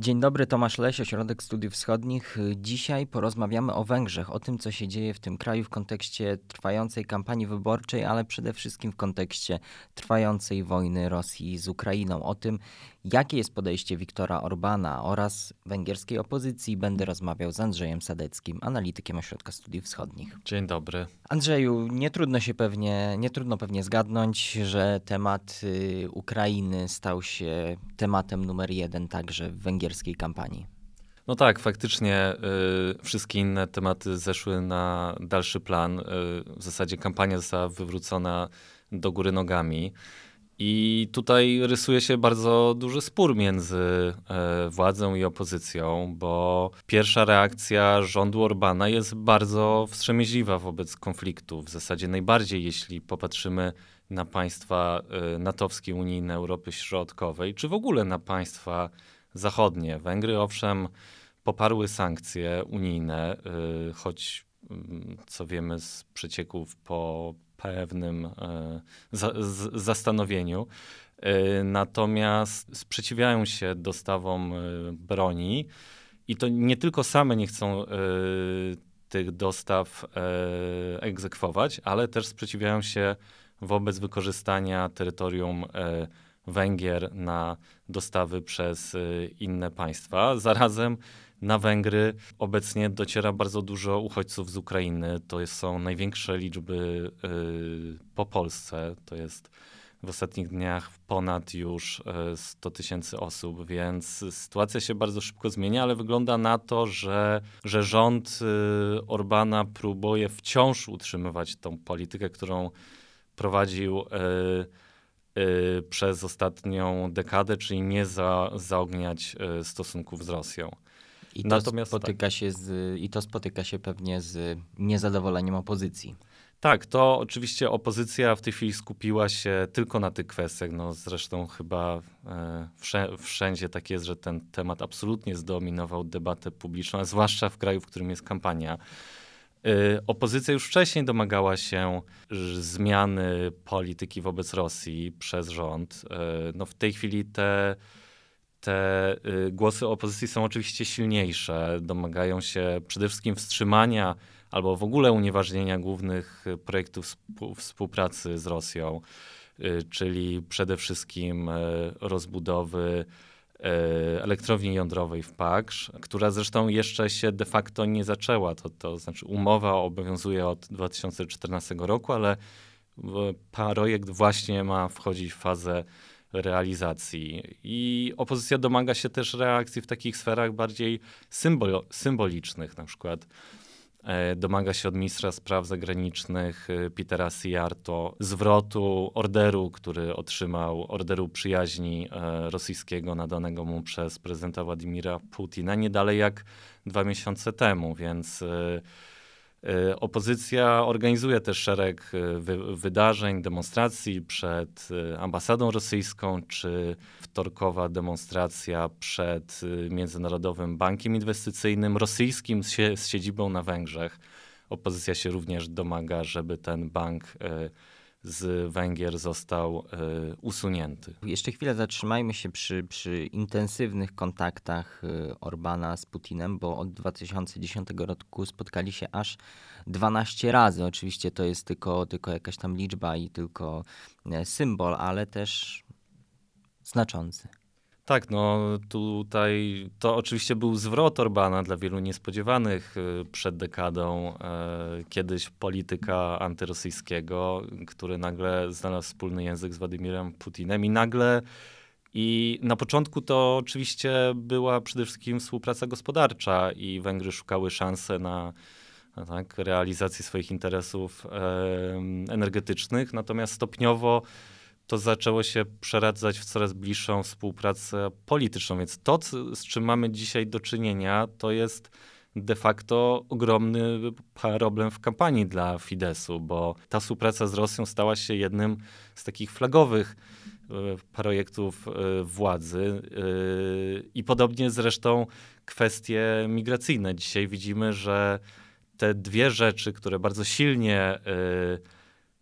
Dzień dobry, Tomasz Leś, Ośrodek Studiów Wschodnich. Dzisiaj porozmawiamy o Węgrzech, o tym, co się dzieje w tym kraju w kontekście trwającej kampanii wyborczej, ale przede wszystkim w kontekście trwającej wojny Rosji z Ukrainą, o tym, jakie jest podejście Viktora Orbana oraz węgierskiej opozycji. Będę rozmawiał z Andrzejem Sadeckim, analitykiem Ośrodka Studiów Wschodnich. Dzień dobry. Andrzeju, nie trudno się pewnie, nie trudno pewnie zgadnąć, że temat y, Ukrainy stał się tematem numer jeden także w węgierskiej kampanii. No tak, faktycznie y, wszystkie inne tematy zeszły na dalszy plan. Y, w zasadzie kampania została wywrócona do góry nogami. I tutaj rysuje się bardzo duży spór między e, władzą i opozycją, bo pierwsza reakcja rządu Orbana jest bardzo wstrzemięźliwa wobec konfliktu. W zasadzie najbardziej, jeśli popatrzymy na państwa e, natowskie, unijne Europy Środkowej, czy w ogóle na państwa zachodnie. Węgry owszem poparły sankcje unijne, e, choć mm, co wiemy z przecieków po pewnym e, za, z, zastanowieniu. E, natomiast sprzeciwiają się dostawom e, broni i to nie tylko same nie chcą tych dostaw egzekwować, ale też sprzeciwiają się wobec wykorzystania terytorium Węgier na dostawy przez inne państwa. Zarazem na Węgry obecnie dociera bardzo dużo uchodźców z Ukrainy. To są największe liczby y, po Polsce. To jest w ostatnich dniach ponad już 100 y, tysięcy osób, więc sytuacja się bardzo szybko zmienia, ale wygląda na to, że, że rząd y, Orbana próbuje wciąż utrzymywać tą politykę, którą prowadził przez ostatnią dekadę, czyli nie za, zaogniać stosunków z Rosją. I to, Natomiast spotyka tak. się z, I to spotyka się pewnie z niezadowoleniem opozycji. Tak, to oczywiście opozycja w tej chwili skupiła się tylko na tych kwestiach. No, zresztą chyba e, wszędzie tak jest, że ten temat absolutnie zdominował debatę publiczną, a zwłaszcza w kraju, w którym jest kampania. E, opozycja już wcześniej domagała się zmiany polityki wobec Rosji przez rząd. E, no, w tej chwili te te y, głosy opozycji są oczywiście silniejsze, domagają się przede wszystkim wstrzymania albo w ogóle unieważnienia głównych projektów współpracy z Rosją, y, czyli przede wszystkim y, rozbudowy elektrowni jądrowej w Paksz, która zresztą jeszcze się de facto nie zaczęła. To, to znaczy umowa obowiązuje od 2014 roku, ale projekt właśnie ma wchodzić w fazę realizacji. I opozycja domaga się też reakcji w takich sferach bardziej symbol, symbolicznych, na przykład e, domaga się od ministra spraw zagranicznych e, Petera Sijarto zwrotu orderu, który otrzymał, orderu przyjaźni e, rosyjskiego nadanego mu przez prezydenta Władimira Putina nie dalej jak dwa miesiące temu, więc opozycja organizuje też szereg e, wy wydarzeń, demonstracji przed e, ambasadą rosyjską, czy wtorkowa demonstracja przed Międzynarodowym Bankiem Inwestycyjnym rosyjskim z, z siedzibą na Węgrzech. Opozycja się również domaga, żeby ten bank z Węgier został y, usunięty. Jeszcze chwilę zatrzymajmy się przy, przy intensywnych kontaktach y, Orbana z Putinem, bo od 2010 roku spotkali się aż 12 razy. Oczywiście to jest tylko, tylko jakaś tam liczba i tylko y, symbol, ale też znaczący. Tak, no tutaj to oczywiście był zwrot Orbana dla wielu niespodziewanych y, przed dekadą. E, kiedyś polityka antyrosyjskiego, który nagle znalazł wspólny język z Władimirem Putinem i nagle i na początku to oczywiście była przede wszystkim współpraca gospodarcza i Węgry szukały szansy na, tak, realizację swoich interesów energetycznych, natomiast stopniowo to zaczęło się przeradzać w coraz bliższą współpracę polityczną. Więc to, z czym mamy dzisiaj do czynienia, to jest de facto ogromny problem w kampanii dla Fidesu, bo ta współpraca z Rosją stała się jednym z takich flagowych e, projektów e, władzy. E, I podobnie zresztą kwestie migracyjne. Dzisiaj widzimy, że te dwie rzeczy, które bardzo silnie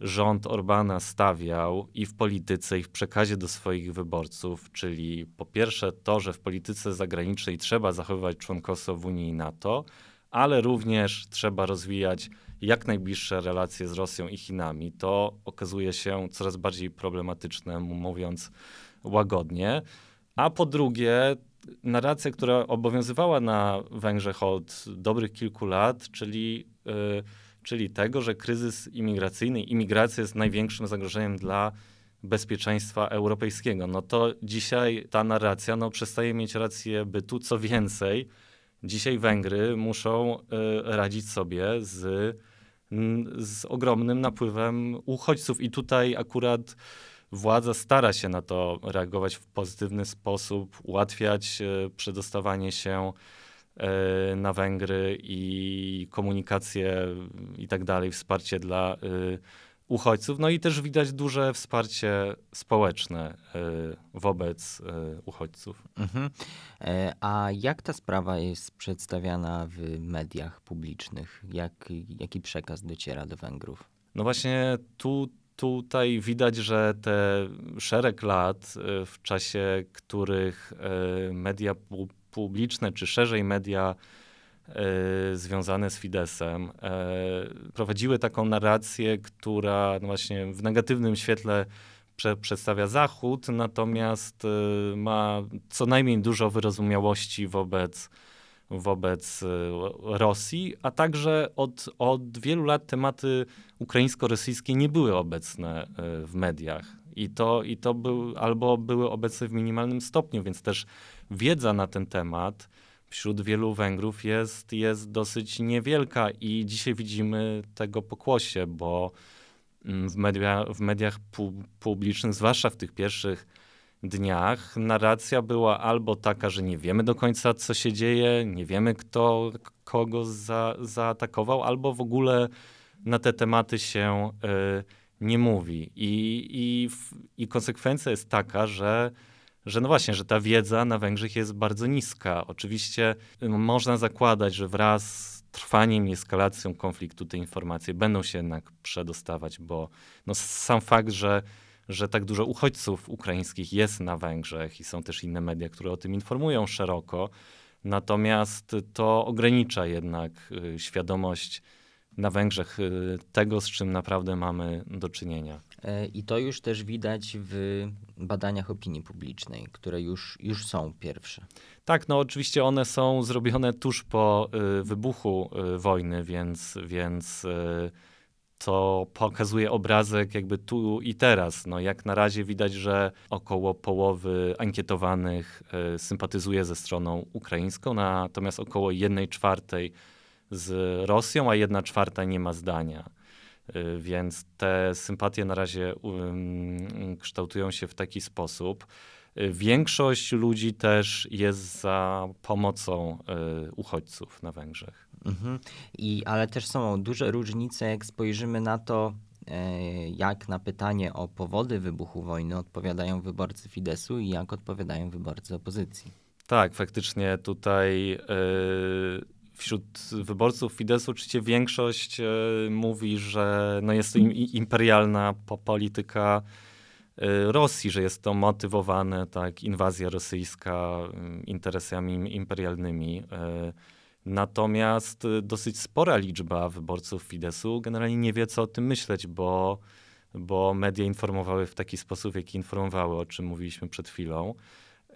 rząd Orbana stawiał i w polityce, i w przekazie do swoich wyborców, czyli po pierwsze to, że w polityce zagranicznej trzeba zachowywać członkostwo w Unii i NATO, ale również trzeba rozwijać jak najbliższe relacje z Rosją i Chinami. To okazuje się coraz bardziej problematyczne, mówiąc łagodnie. A po drugie, narracja, która obowiązywała na Węgrzech od dobrych kilku lat, czyli, yy, czyli tego, że kryzys imigracyjny, imigracja jest największym zagrożeniem dla bezpieczeństwa europejskiego. No to dzisiaj ta narracja no, przestaje mieć rację bytu. Co więcej, dzisiaj Węgry muszą y, radzić sobie z, z ogromnym napływem uchodźców. I tutaj akurat władza stara się na to reagować w pozytywny sposób, ułatwiać e, przedostawanie się na Węgry i komunikację i tak dalej, wsparcie dla e, uchodźców. No i też widać duże wsparcie społeczne wobec uchodźców. Mhm. A jak ta sprawa jest przedstawiana w mediach publicznych? Jak, jaki przekaz dociera do Węgrów? No właśnie tu tutaj widać, że te szereg lat, w czasie których media publiczne, czy szerzej media y, związane z Fidesem, prowadziły taką narrację, która no właśnie w negatywnym świetle prze, przedstawia Zachód, natomiast ma co najmniej dużo wyrozumiałości wobec wobec e, Rosji, a także od, od wielu lat tematy ukraińsko-rosyjskie nie były obecne e, w mediach. I to, I to był, albo były obecne w minimalnym stopniu, więc też wiedza na ten temat wśród wielu Węgrów jest, jest dosyć niewielka. I dzisiaj widzimy tego pokłosie, bo mm, w, media, w mediach pu publicznych, zwłaszcza w tych pierwszych dniach narracja była albo taka, że nie wiemy do końca, co się dzieje, nie wiemy, kto kogo za, zaatakował, albo w ogóle na te tematy się y, nie mówi. I, i, I konsekwencja jest taka, że że no właśnie, że ta wiedza na Węgrzech jest bardzo niska. Oczywiście można zakładać, że wraz z trwaniem i eskalacją konfliktu te informacje będą się jednak przedostawać, bo no sam fakt, że że tak dużo uchodźców ukraińskich jest na Węgrzech i są też inne media, które o tym informują szeroko. Natomiast to ogranicza jednak y, świadomość na Węgrzech y, tego, z czym naprawdę mamy do czynienia. E, I to już też widać w badaniach opinii publicznej, które już, już są pierwsze. Tak, no oczywiście one są zrobione tuż po y, wybuchu wojny, więc, więc to pokazuje obrazek jakby tu i teraz. No, jak na razie widać, że około połowy ankietowanych y, sympatyzuje ze stroną ukraińską, natomiast około jednej czwartej z Rosją, a jedna czwarta nie ma zdania. Y, więc te sympatie na razie y, kształtują się w taki sposób. Y, większość ludzi też jest za pomocą y, uchodźców na Węgrzech. Mhm. I, ale też są duże różnice, jak spojrzymy na to, e, jak na pytanie o powody wybuchu wojny odpowiadają wyborcy Fidesu i jak odpowiadają wyborcy opozycji. Tak, faktycznie tutaj e, wśród wyborców Fidesu oczywiście większość e, mówi, że no jest to imperialna polityka Rosji, że jest to motywowane, tak, inwazja rosyjska interesami imperialnymi. Natomiast y, dosyć spora liczba wyborców Fidesu generalnie nie wie, co o tym myśleć, bo, bo media informowały w taki sposób, jaki informowały, o czym mówiliśmy przed chwilą.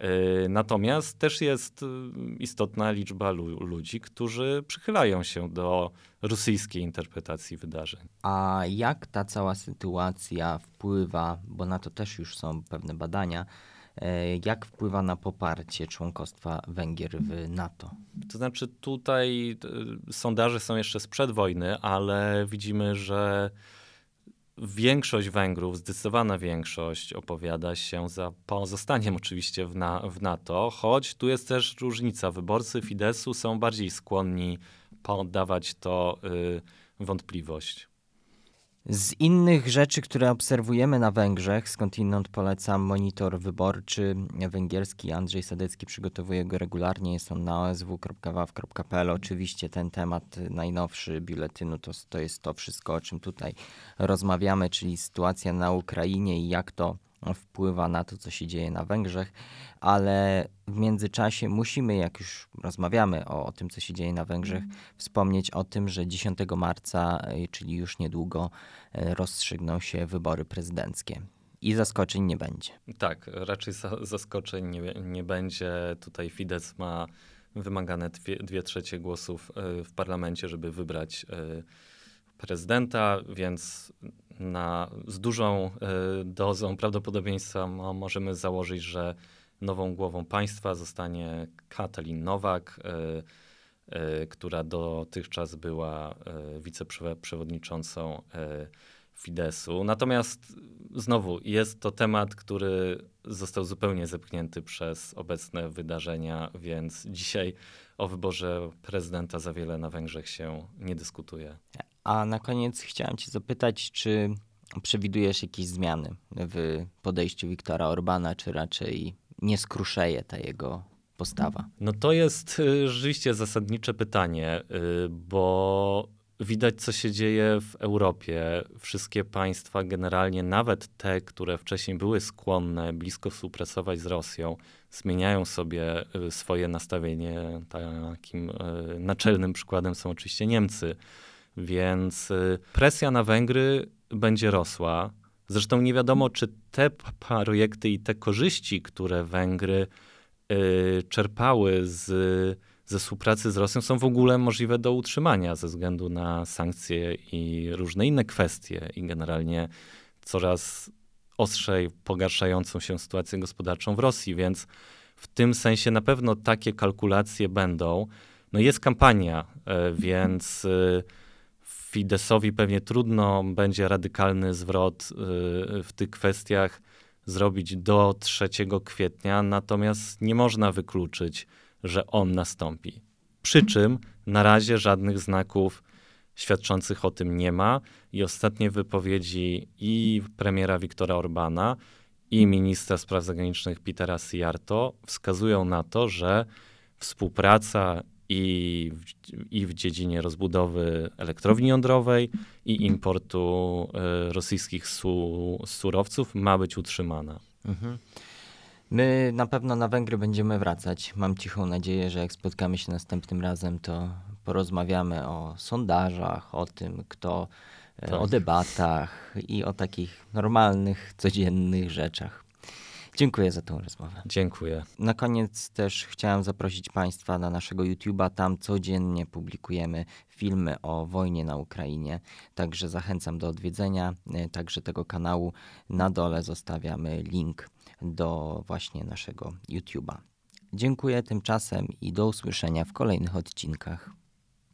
Y, natomiast też jest y, istotna liczba ludzi, którzy przychylają się do rosyjskiej interpretacji wydarzeń. A jak ta cała sytuacja wpływa, bo na to też już są pewne badania, E, jak wpływa na poparcie członkostwa Węgier w NATO? To znaczy, tutaj e, sondaże są jeszcze sprzed wojny, ale widzimy, że większość Węgrów, zdecydowana większość opowiada się za pozostaniem oczywiście w, na, w NATO, choć tu jest też różnica. Wyborcy Fidesu są bardziej skłonni poddawać to y, wątpliwość. Z innych rzeczy, które obserwujemy na Węgrzech, skądinąd polecam monitor wyborczy węgierski. Andrzej Sadecki przygotowuje go regularnie. Jest on na osw.waw.pl. Oczywiście ten temat najnowszy biuletynu to, to jest to wszystko, o czym tutaj rozmawiamy, czyli sytuacja na Ukrainie i jak to wpływa na to, co się dzieje na Węgrzech, ale w międzyczasie musimy, jak już rozmawiamy o, o tym, co się dzieje na Węgrzech, mm. wspomnieć o tym, że 10 marca, y, czyli już niedługo, y, rozstrzygną się wybory prezydenckie. I zaskoczeń nie będzie. Tak, raczej zaskoczeń nie, nie będzie. Tutaj Fidesz ma wymagane dwie, dwie trzecie głosów y, w parlamencie, żeby wybrać prezydenta, więc na, z dużą y, dozą prawdopodobieństwa możemy założyć, że nową głową państwa zostanie Katalin Nowak, y, y, która dotychczas była wiceprzewodniczącą Fidesu. Natomiast znowu jest to temat, który został zupełnie zepchnięty przez obecne wydarzenia, więc dzisiaj o wyborze prezydenta za wiele na Węgrzech się nie dyskutuje. A na koniec chciałem Cię zapytać, czy przewidujesz jakieś zmiany w podejściu Wiktora Orbana, czy raczej nie skruszeje ta jego postawa? No to jest y, rzeczywiście zasadnicze pytanie, y, bo widać, co się dzieje w Europie. Wszystkie państwa, generalnie nawet te, które wcześniej były skłonne blisko współpracować z Rosją, zmieniają sobie y, swoje nastawienie. Takim naczelnym przykładem są oczywiście Niemcy więc y, presja na Węgry będzie rosła. Zresztą nie wiadomo, czy te projekty i te korzyści, które Węgry y, czerpały z, ze współpracy z Rosją, są w ogóle możliwe do utrzymania ze względu na sankcje i różne inne kwestie i generalnie coraz ostrzej pogarszającą się sytuację gospodarczą w Rosji, więc w tym sensie na pewno takie kalkulacje będą. No jest kampania, y, więc Fidesowi pewnie trudno będzie radykalny zwrot y, w tych kwestiach zrobić do 3 kwietnia, natomiast nie można wykluczyć, że on nastąpi. Przy czym na razie żadnych znaków świadczących o tym nie ma i ostatnie wypowiedzi i premiera Viktora Orbana i ministra spraw zagranicznych Petera Sijarto wskazują na to, że współpraca i w, i w dziedzinie rozbudowy elektrowni jądrowej i importu y, rosyjskich su, surowców ma być utrzymana. Mhm. My na pewno na Węgry będziemy wracać. Mam cichą nadzieję, że jak spotkamy się następnym razem, to porozmawiamy o sondażach, o tym, kto, e, tak. o debatach i o takich normalnych, codziennych rzeczach. Dziękuję za tą rozmowę. Dziękuję. Na koniec też chciałem zaprosić Państwa na naszego YouTube'a. Tam codziennie publikujemy filmy o wojnie na Ukrainie. Także zachęcam do odwiedzenia e, także tego kanału. Na dole zostawiamy link do właśnie naszego YouTube'a. Dziękuję tymczasem i do usłyszenia w kolejnych odcinkach.